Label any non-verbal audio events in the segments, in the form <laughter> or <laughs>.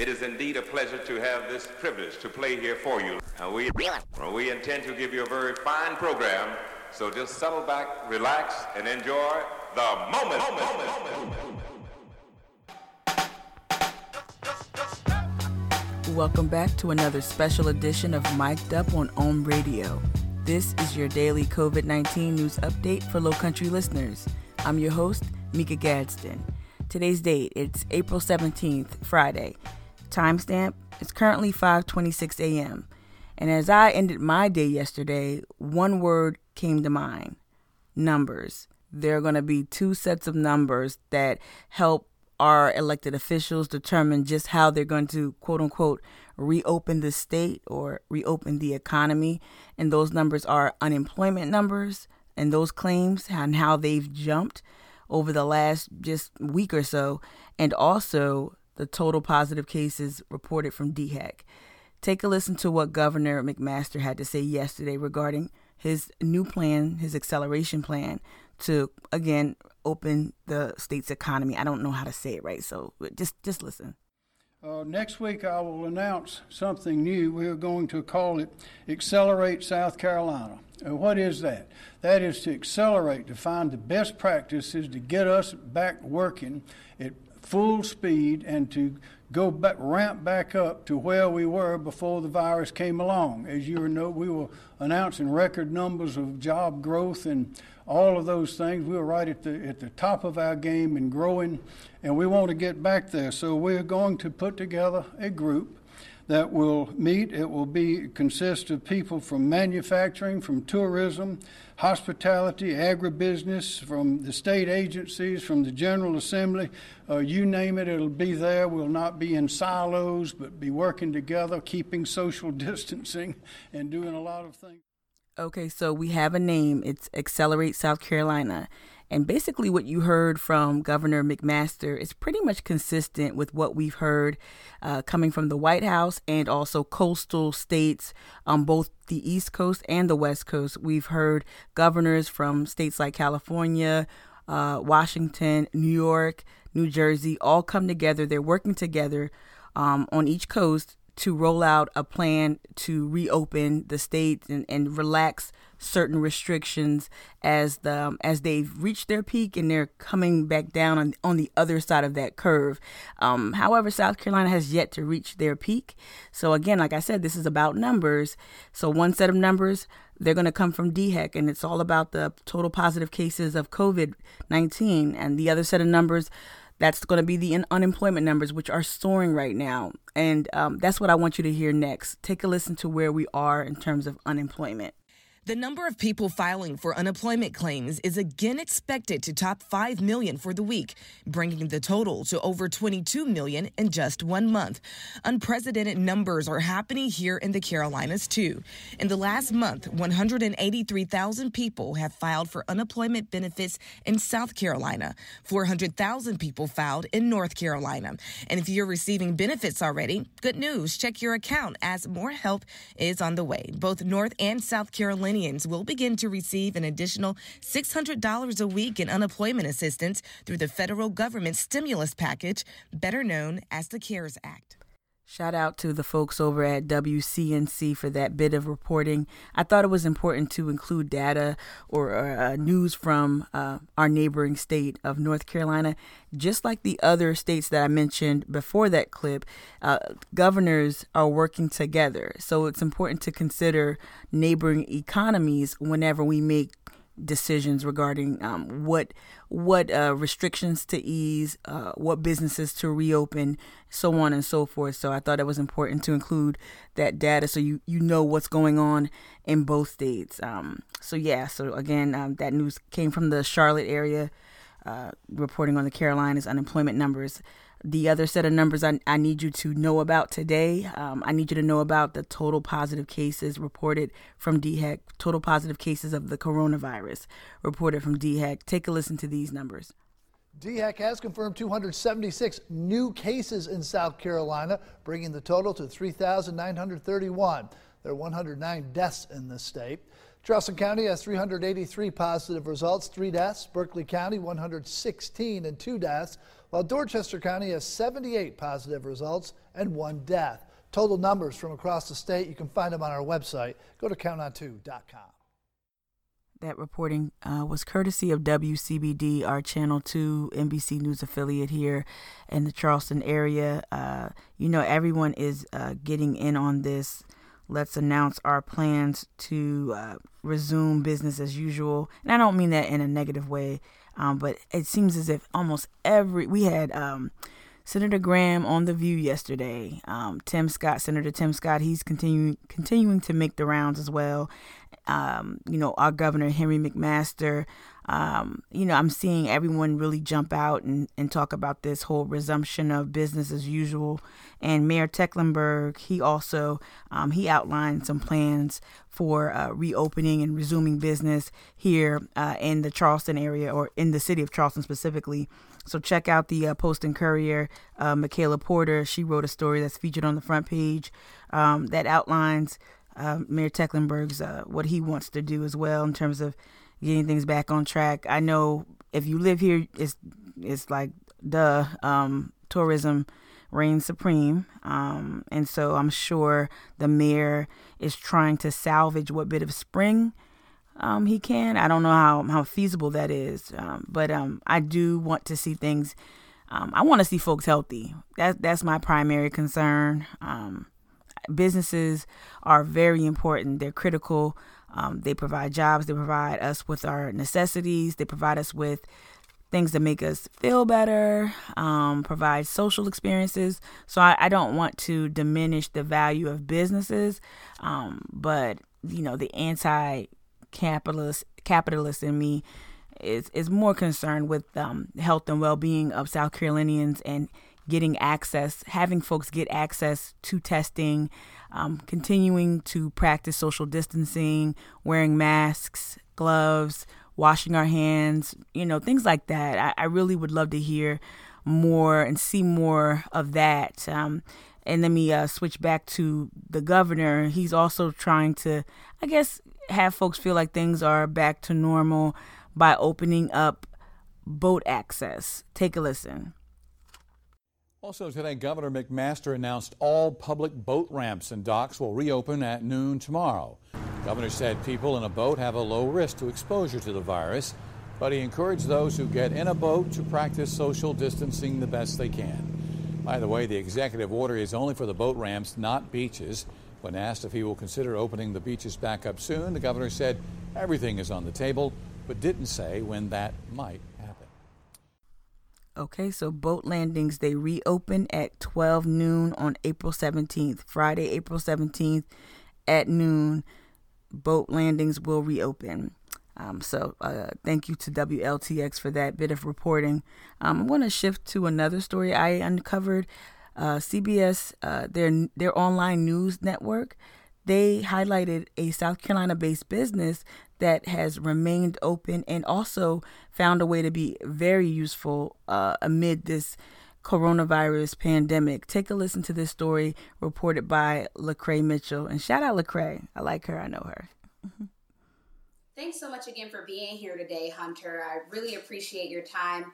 It is indeed a pleasure to have this privilege to play here for you. Uh, we, we intend to give you a very fine program, so just settle back, relax, and enjoy the moment. moment, moment, moment. Welcome back to another special edition of Mic'd Up on Ohm Radio. This is your daily COVID 19 news update for Low Country listeners. I'm your host, Mika Gadsden. Today's date, it's April 17th, Friday. Timestamp is currently 5:26 a.m. And as I ended my day yesterday, one word came to mind. Numbers. There are going to be two sets of numbers that help our elected officials determine just how they're going to quote unquote reopen the state or reopen the economy. And those numbers are unemployment numbers and those claims and how they've jumped over the last just week or so, and also the total positive cases reported from DHEC. Take a listen to what Governor McMaster had to say yesterday regarding his new plan, his acceleration plan to again open the state's economy. I don't know how to say it right, so just just listen. Uh, next week, I will announce something new. We are going to call it Accelerate South Carolina. Uh, what is that? That is to accelerate, to find the best practices to get us back working at full speed and to go back, ramp back up to where we were before the virus came along. As you know, we were announcing record numbers of job growth and all of those things. We were right at the at the top of our game and growing, and we want to get back there. So we're going to put together a group that will meet. It will be consist of people from manufacturing, from tourism, hospitality, agribusiness, from the state agencies, from the General Assembly. Uh, you name it, it'll be there. We'll not be in silos, but be working together, keeping social <laughs> distancing, and doing a lot of things. Okay, so we have a name. It's Accelerate South Carolina. And basically, what you heard from Governor McMaster is pretty much consistent with what we've heard uh, coming from the White House and also coastal states on both the East Coast and the West Coast. We've heard governors from states like California, uh, Washington, New York, New Jersey all come together. They're working together um, on each coast to roll out a plan to reopen the state and, and relax certain restrictions as the um, as they've reached their peak and they're coming back down on, on the other side of that curve. Um, however, South Carolina has yet to reach their peak. So again, like I said, this is about numbers. So one set of numbers they're going to come from DHEC, and it's all about the total positive cases of COVID 19. And the other set of numbers that's going to be the unemployment numbers, which are soaring right now. And um, that's what I want you to hear next. Take a listen to where we are in terms of unemployment. The number of people filing for unemployment claims is again expected to top 5 million for the week, bringing the total to over 22 million in just one month. Unprecedented numbers are happening here in the Carolinas, too. In the last month, 183,000 people have filed for unemployment benefits in South Carolina. 400,000 people filed in North Carolina. And if you're receiving benefits already, good news. Check your account as more help is on the way. Both North and South Carolina will begin to receive an additional $600 a week in unemployment assistance through the federal government stimulus package, better known as the CARES Act. Shout out to the folks over at WCNC for that bit of reporting. I thought it was important to include data or uh, news from uh, our neighboring state of North Carolina. Just like the other states that I mentioned before that clip, uh, governors are working together. So it's important to consider neighboring economies whenever we make decisions regarding um, what what uh, restrictions to ease, uh, what businesses to reopen, so on and so forth. So I thought it was important to include that data so you you know what's going on in both states. Um, so yeah, so again, um, that news came from the Charlotte area, uh, reporting on the Carolinas unemployment numbers the other set of numbers I, I need you to know about today. Um, I need you to know about the total positive cases reported from DHEC, total positive cases of the coronavirus reported from DHEC. Take a listen to these numbers. DHEC has confirmed 276 new cases in South Carolina, bringing the total to 3,931. There are 109 deaths in the state. Charleston County has 383 positive results, three deaths. Berkeley County 116 and two deaths, while Dorchester County has 78 positive results and one death. Total numbers from across the state, you can find them on our website. Go to counton2.com. That reporting uh, was courtesy of WCBD, our Channel 2 NBC News affiliate here in the Charleston area. Uh, you know, everyone is uh, getting in on this. Let's announce our plans to uh, resume business as usual. And I don't mean that in a negative way, um, but it seems as if almost every. We had. Um, Senator Graham on the View yesterday. Um, Tim Scott, Senator Tim Scott, he's continuing continuing to make the rounds as well. Um, you know, our governor Henry McMaster. Um, you know, I'm seeing everyone really jump out and, and talk about this whole resumption of business as usual. And Mayor Tecklenburg, he also um, he outlined some plans for uh, reopening and resuming business here uh, in the Charleston area or in the city of Charleston specifically. So check out the uh, Post and Courier. Uh, Michaela Porter, she wrote a story that's featured on the front page um, that outlines uh, Mayor Tecklenburg's uh, what he wants to do as well in terms of getting things back on track. I know if you live here, it's it's like the um, tourism reigns supreme, um, and so I'm sure the mayor is trying to salvage what bit of spring um, he can. I don't know how, how feasible that is, um, but um, I do want to see things. Um, I want to see folks healthy. That that's my primary concern. Businesses are very important. They're critical. Um, they provide jobs. They provide us with our necessities. They provide us with things that make us feel better, um, provide social experiences. So I, I, don't want to diminish the value of businesses, um, but you know the anti capitalist in me is is more concerned with um, health and well being of South Carolinians and getting access, having folks get access to testing, um, continuing to practice social distancing, wearing masks, gloves, washing our hands, you know, things like that. I, I really would love to hear more and see more of that. Um, and let me uh, switch back to the governor. He's also trying to, I guess, have folks feel like things are back to normal by opening up boat access. Take a listen. Also today, Governor McMaster announced all public boat ramps and docks will reopen at noon tomorrow. Governor said people in a boat have a low risk to exposure to the virus, but he encouraged those who get in a boat to practice social distancing the best they can. By the way, the executive order is only for the boat ramps, not beaches. When asked if he will consider opening the beaches back up soon, the governor said everything is on the table, but didn't say when that might happen. Okay, so boat landings they reopen at 12 noon on April 17th, Friday, April 17th at noon. Boat landings will reopen. Um, so uh, thank you to WLTX for that bit of reporting. Um, I'm going to shift to another story I uncovered uh, CBS, uh, their their online news network, they highlighted a South Carolina-based business that has remained open and also found a way to be very useful uh, amid this coronavirus pandemic. Take a listen to this story reported by LaCrai Mitchell, and shout out LaCrai. I like her. I know her. Thanks so much again for being here today, Hunter. I really appreciate your time.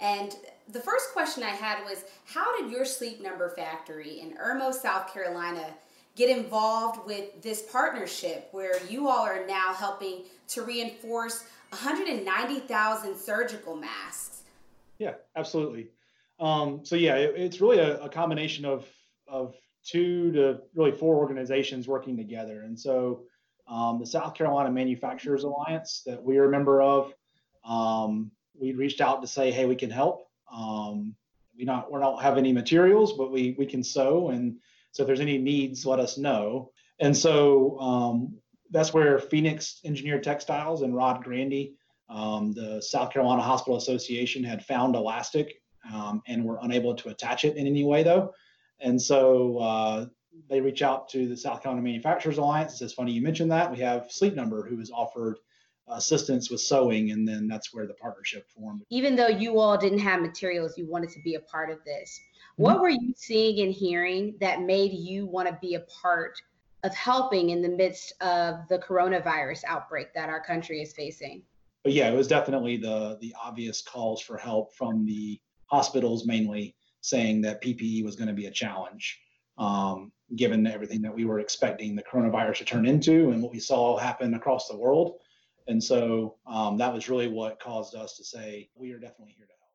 And the first question I had was How did your Sleep Number Factory in Irmo, South Carolina, get involved with this partnership where you all are now helping to reinforce 190,000 surgical masks? Yeah, absolutely. Um, so, yeah, it, it's really a, a combination of, of two to really four organizations working together. And so, um, the South Carolina Manufacturers Alliance that we are a member of, um, we reached out to say, hey, we can help. Um, we not we don't have any materials, but we we can sew, and so if there's any needs, let us know. And so um, that's where Phoenix Engineered Textiles and Rod Grandy, um, the South Carolina Hospital Association, had found elastic um, and were unable to attach it in any way though. And so uh, they reach out to the South Carolina Manufacturers Alliance. It says, funny you mentioned that. We have Sleep Number, who has offered assistance with sewing, and then that's where the partnership formed. Even though you all didn't have materials, you wanted to be a part of this. Mm-hmm. What were you seeing and hearing that made you want to be a part of helping in the midst of the coronavirus outbreak that our country is facing. But yeah, it was definitely the the obvious calls for help from the hospitals mainly saying that PPE was going to be a challenge, um, given everything that we were expecting the coronavirus to turn into and what we saw happen across the world. And so um, that was really what caused us to say we are definitely here to help.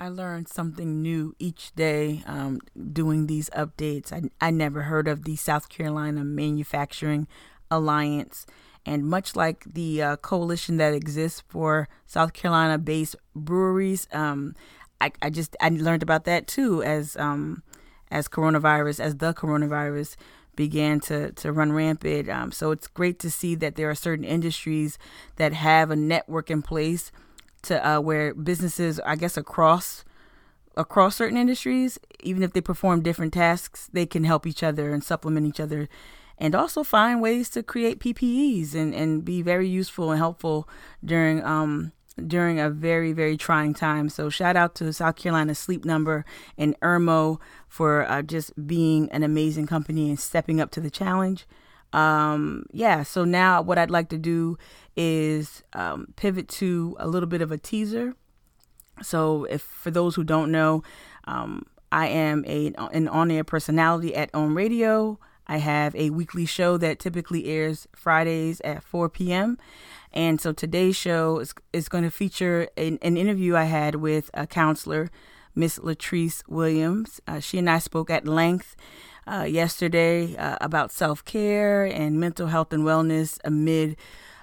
I learned something new each day um, doing these updates. I, I never heard of the South Carolina Manufacturing Alliance. And much like the uh, coalition that exists for South Carolina based breweries, um, I, I just I learned about that too as um, as coronavirus, as the coronavirus began to, to run rampant. Um, so it's great to see that there are certain industries that have a network in place to uh, where businesses, I guess, across across certain industries, even if they perform different tasks, they can help each other and supplement each other and also find ways to create PPEs and, and be very useful and helpful during um, during a very very trying time. So shout out to South Carolina Sleep Number and Irmo for uh, just being an amazing company and stepping up to the challenge. Um, yeah, so now what I'd like to do is um, pivot to a little bit of a teaser. So, if for those who don't know, um, I am a an on-air personality at Ohm Radio. I have a weekly show that typically airs Fridays at 4 p.m. And so today's show is, is going to feature an, an interview I had with a counselor, Miss Latrice Williams. Uh, she and I spoke at length uh, yesterday uh, about self care and mental health and wellness amid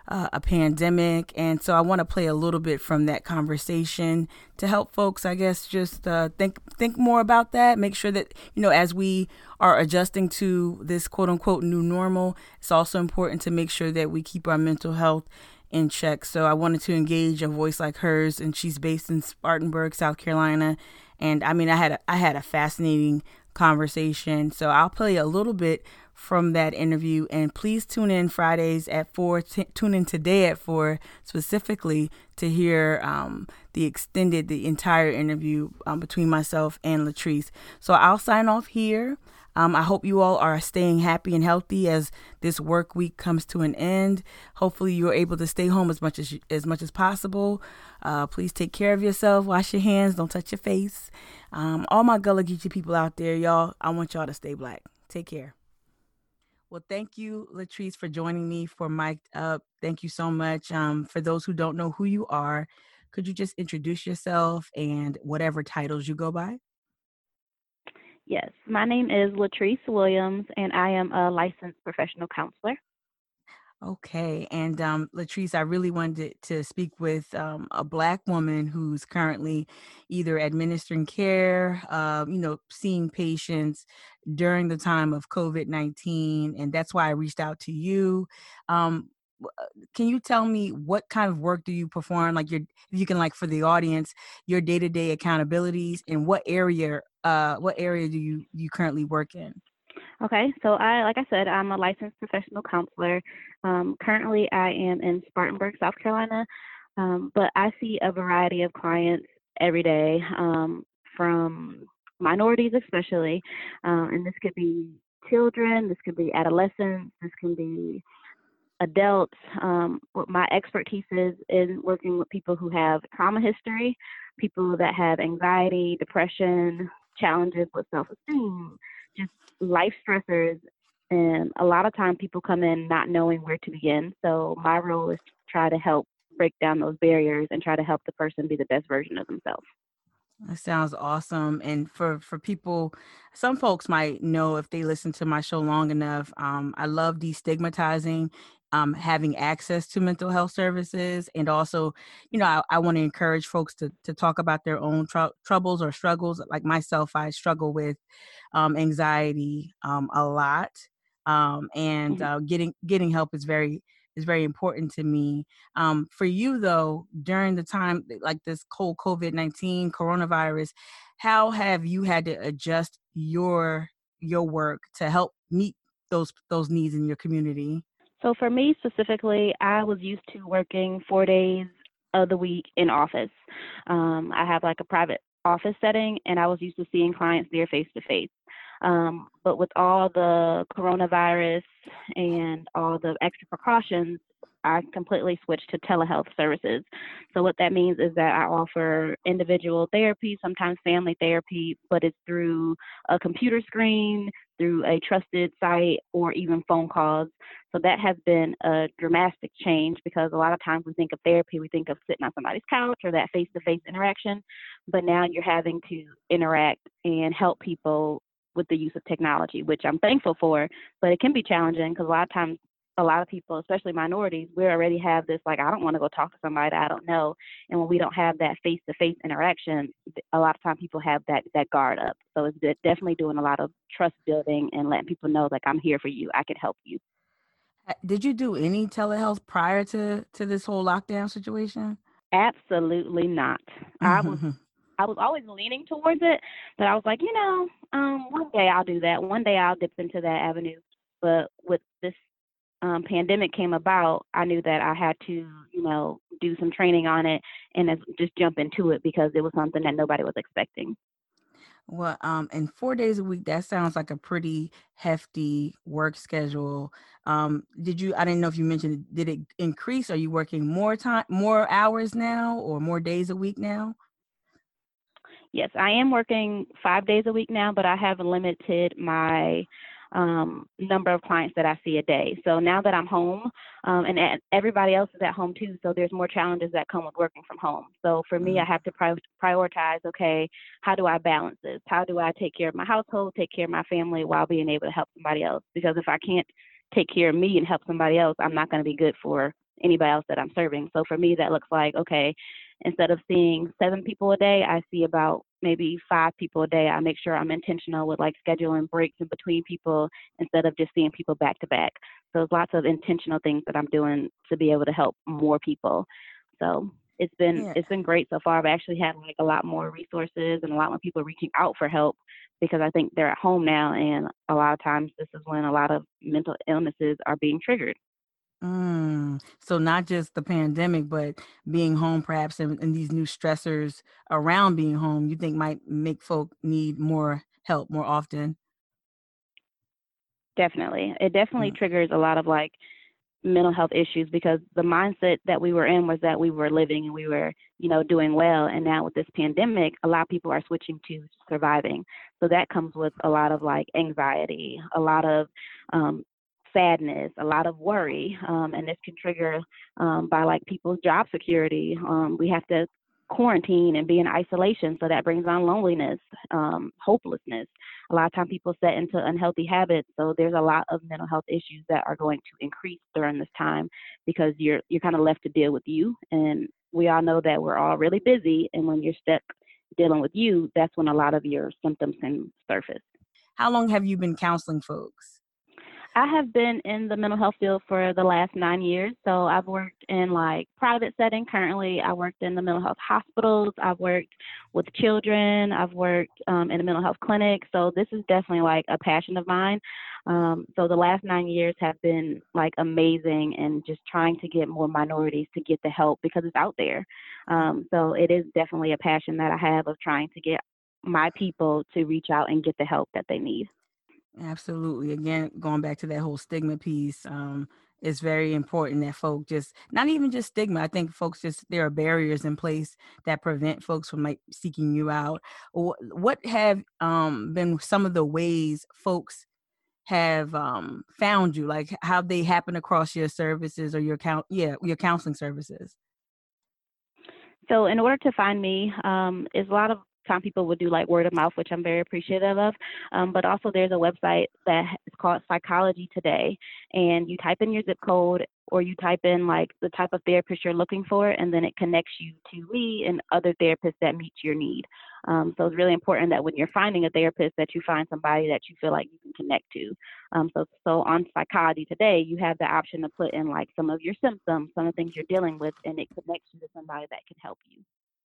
uh, a pandemic. And so I want to play a little bit from that conversation to help folks, I guess, just uh, think think more about that. Make sure that you know as we are adjusting to this quote unquote new normal, it's also important to make sure that we keep our mental health in check. So I wanted to engage a voice like hers, and she's based in Spartanburg, South Carolina. And I mean, I had a, I had a fascinating conversation. So I'll play a little bit from that interview. And please tune in Fridays at 4, t- tune in today at 4 specifically to hear um, the extended, the entire interview um, between myself and Latrice. So I'll sign off here. Um, I hope you all are staying happy and healthy as this work week comes to an end. Hopefully, you're able to stay home as much as as much as possible. Uh, please take care of yourself. Wash your hands. Don't touch your face. Um, all my Gullah Geechee people out there, y'all, I want y'all to stay black. Take care. Well, thank you, Latrice, for joining me for Mic'd Up. Thank you so much. Um, for those who don't know who you are, could you just introduce yourself and whatever titles you go by? Yes, my name is Latrice Williams, and I am a licensed professional counselor. Okay. And um, Latrice, I really wanted to speak with um, a Black woman who's currently either administering care, uh, you know, seeing patients during the time of COVID 19. And that's why I reached out to you. Um, uh, can you tell me what kind of work do you perform like your you can like for the audience your day-to-day accountabilities and what area uh what area do you you currently work in Okay, so I, like I said, I'm a licensed professional counselor. Um, currently, I am in Spartanburg, South Carolina, um, but I see a variety of clients every day, um, from minorities especially, uh, and this could be children, this could be adolescents, this can be adults. Um, what my expertise is in working with people who have trauma history, people that have anxiety, depression, challenges with self-esteem just life stressors. And a lot of time people come in not knowing where to begin. So my role is to try to help break down those barriers and try to help the person be the best version of themselves. That sounds awesome. And for for people, some folks might know if they listen to my show long enough. Um, I love destigmatizing um, having access to mental health services and also you know i, I want to encourage folks to, to talk about their own tr- troubles or struggles like myself i struggle with um, anxiety um, a lot um, and mm-hmm. uh, getting getting help is very is very important to me um, for you though during the time like this cold covid-19 coronavirus how have you had to adjust your your work to help meet those those needs in your community so for me specifically, I was used to working four days of the week in office. Um, I have like a private office setting, and I was used to seeing clients there face to face. Um, but with all the coronavirus and all the extra precautions, I completely switched to telehealth services. So what that means is that I offer individual therapy, sometimes family therapy, but it's through a computer screen, through a trusted site, or even phone calls. So that has been a dramatic change because a lot of times we think of therapy, we think of sitting on somebody's couch or that face-to-face interaction, but now you're having to interact and help people with the use of technology, which I'm thankful for, but it can be challenging because a lot of times a lot of people, especially minorities, we already have this like, I don't want to go talk to somebody I don't know. And when we don't have that face to face interaction, a lot of time people have that that guard up. So it's definitely doing a lot of trust building and letting people know like I'm here for you. I can help you. Did you do any telehealth prior to to this whole lockdown situation? Absolutely not. I was <laughs> I was always leaning towards it, but I was like, you know, um, one day I'll do that. One day I'll dip into that avenue. But with this um, pandemic came about, I knew that I had to, you know, do some training on it and just jump into it because it was something that nobody was expecting. Well, um, and four days a week, that sounds like a pretty hefty work schedule. Um, did you, I didn't know if you mentioned, did it increase? Are you working more time, more hours now or more days a week now? Yes, I am working five days a week now, but I have limited my um, number of clients that I see a day. So now that I'm home, um, and everybody else is at home too, so there's more challenges that come with working from home. So for me, I mm-hmm. have to pri- prioritize. Okay, how do I balance this? How do I take care of my household, take care of my family, while being able to help somebody else? Because if I can't take care of me and help somebody else, I'm not going to be good for anybody else that I'm serving. So for me, that looks like okay, instead of seeing seven people a day, I see about maybe five people a day. I make sure I'm intentional with like scheduling breaks in between people instead of just seeing people back to back. So there's lots of intentional things that I'm doing to be able to help more people. So it's been yeah. it's been great so far. I've actually had like a lot more resources and a lot more people reaching out for help because I think they're at home now and a lot of times this is when a lot of mental illnesses are being triggered. Mm. So not just the pandemic, but being home perhaps and, and these new stressors around being home, you think might make folk need more help more often? Definitely. It definitely mm. triggers a lot of like mental health issues because the mindset that we were in was that we were living and we were, you know, doing well. And now with this pandemic, a lot of people are switching to surviving. So that comes with a lot of like anxiety, a lot of um, sadness, a lot of worry, um, and this can trigger um, by like people's job security. Um, we have to quarantine and be in isolation, so that brings on loneliness, um, hopelessness. A lot of time people set into unhealthy habits, so there's a lot of mental health issues that are going to increase during this time because you're you're kind of left to deal with you, and we all know that we're all really busy, and when you're stuck dealing with you, that's when a lot of your symptoms can surface. How long have you been counseling folks? I have been in the mental health field for the last nine years. So I've worked in like private setting. Currently, I worked in the mental health hospitals. I've worked with children. I've worked um, in a mental health clinic. So this is definitely like a passion of mine. Um, so the last nine years have been like amazing and just trying to get more minorities to get the help because it's out there. Um, so it is definitely a passion that I have of trying to get my people to reach out and get the help that they need. Absolutely. Again, going back to that whole stigma piece, um, it's very important that folk just not even just stigma. I think folks just there are barriers in place that prevent folks from like seeking you out. What have um, been some of the ways folks have um, found you? Like how they happen across your services or your count, yeah, your counseling services. So, in order to find me, um, is a lot of some people would do like word of mouth, which I'm very appreciative of. Um, but also, there's a website that is called Psychology Today, and you type in your zip code or you type in like the type of therapist you're looking for, and then it connects you to me and other therapists that meet your need. Um, so it's really important that when you're finding a therapist, that you find somebody that you feel like you can connect to. Um, so, so on Psychology Today, you have the option to put in like some of your symptoms, some of the things you're dealing with, and it connects you to somebody that can help you.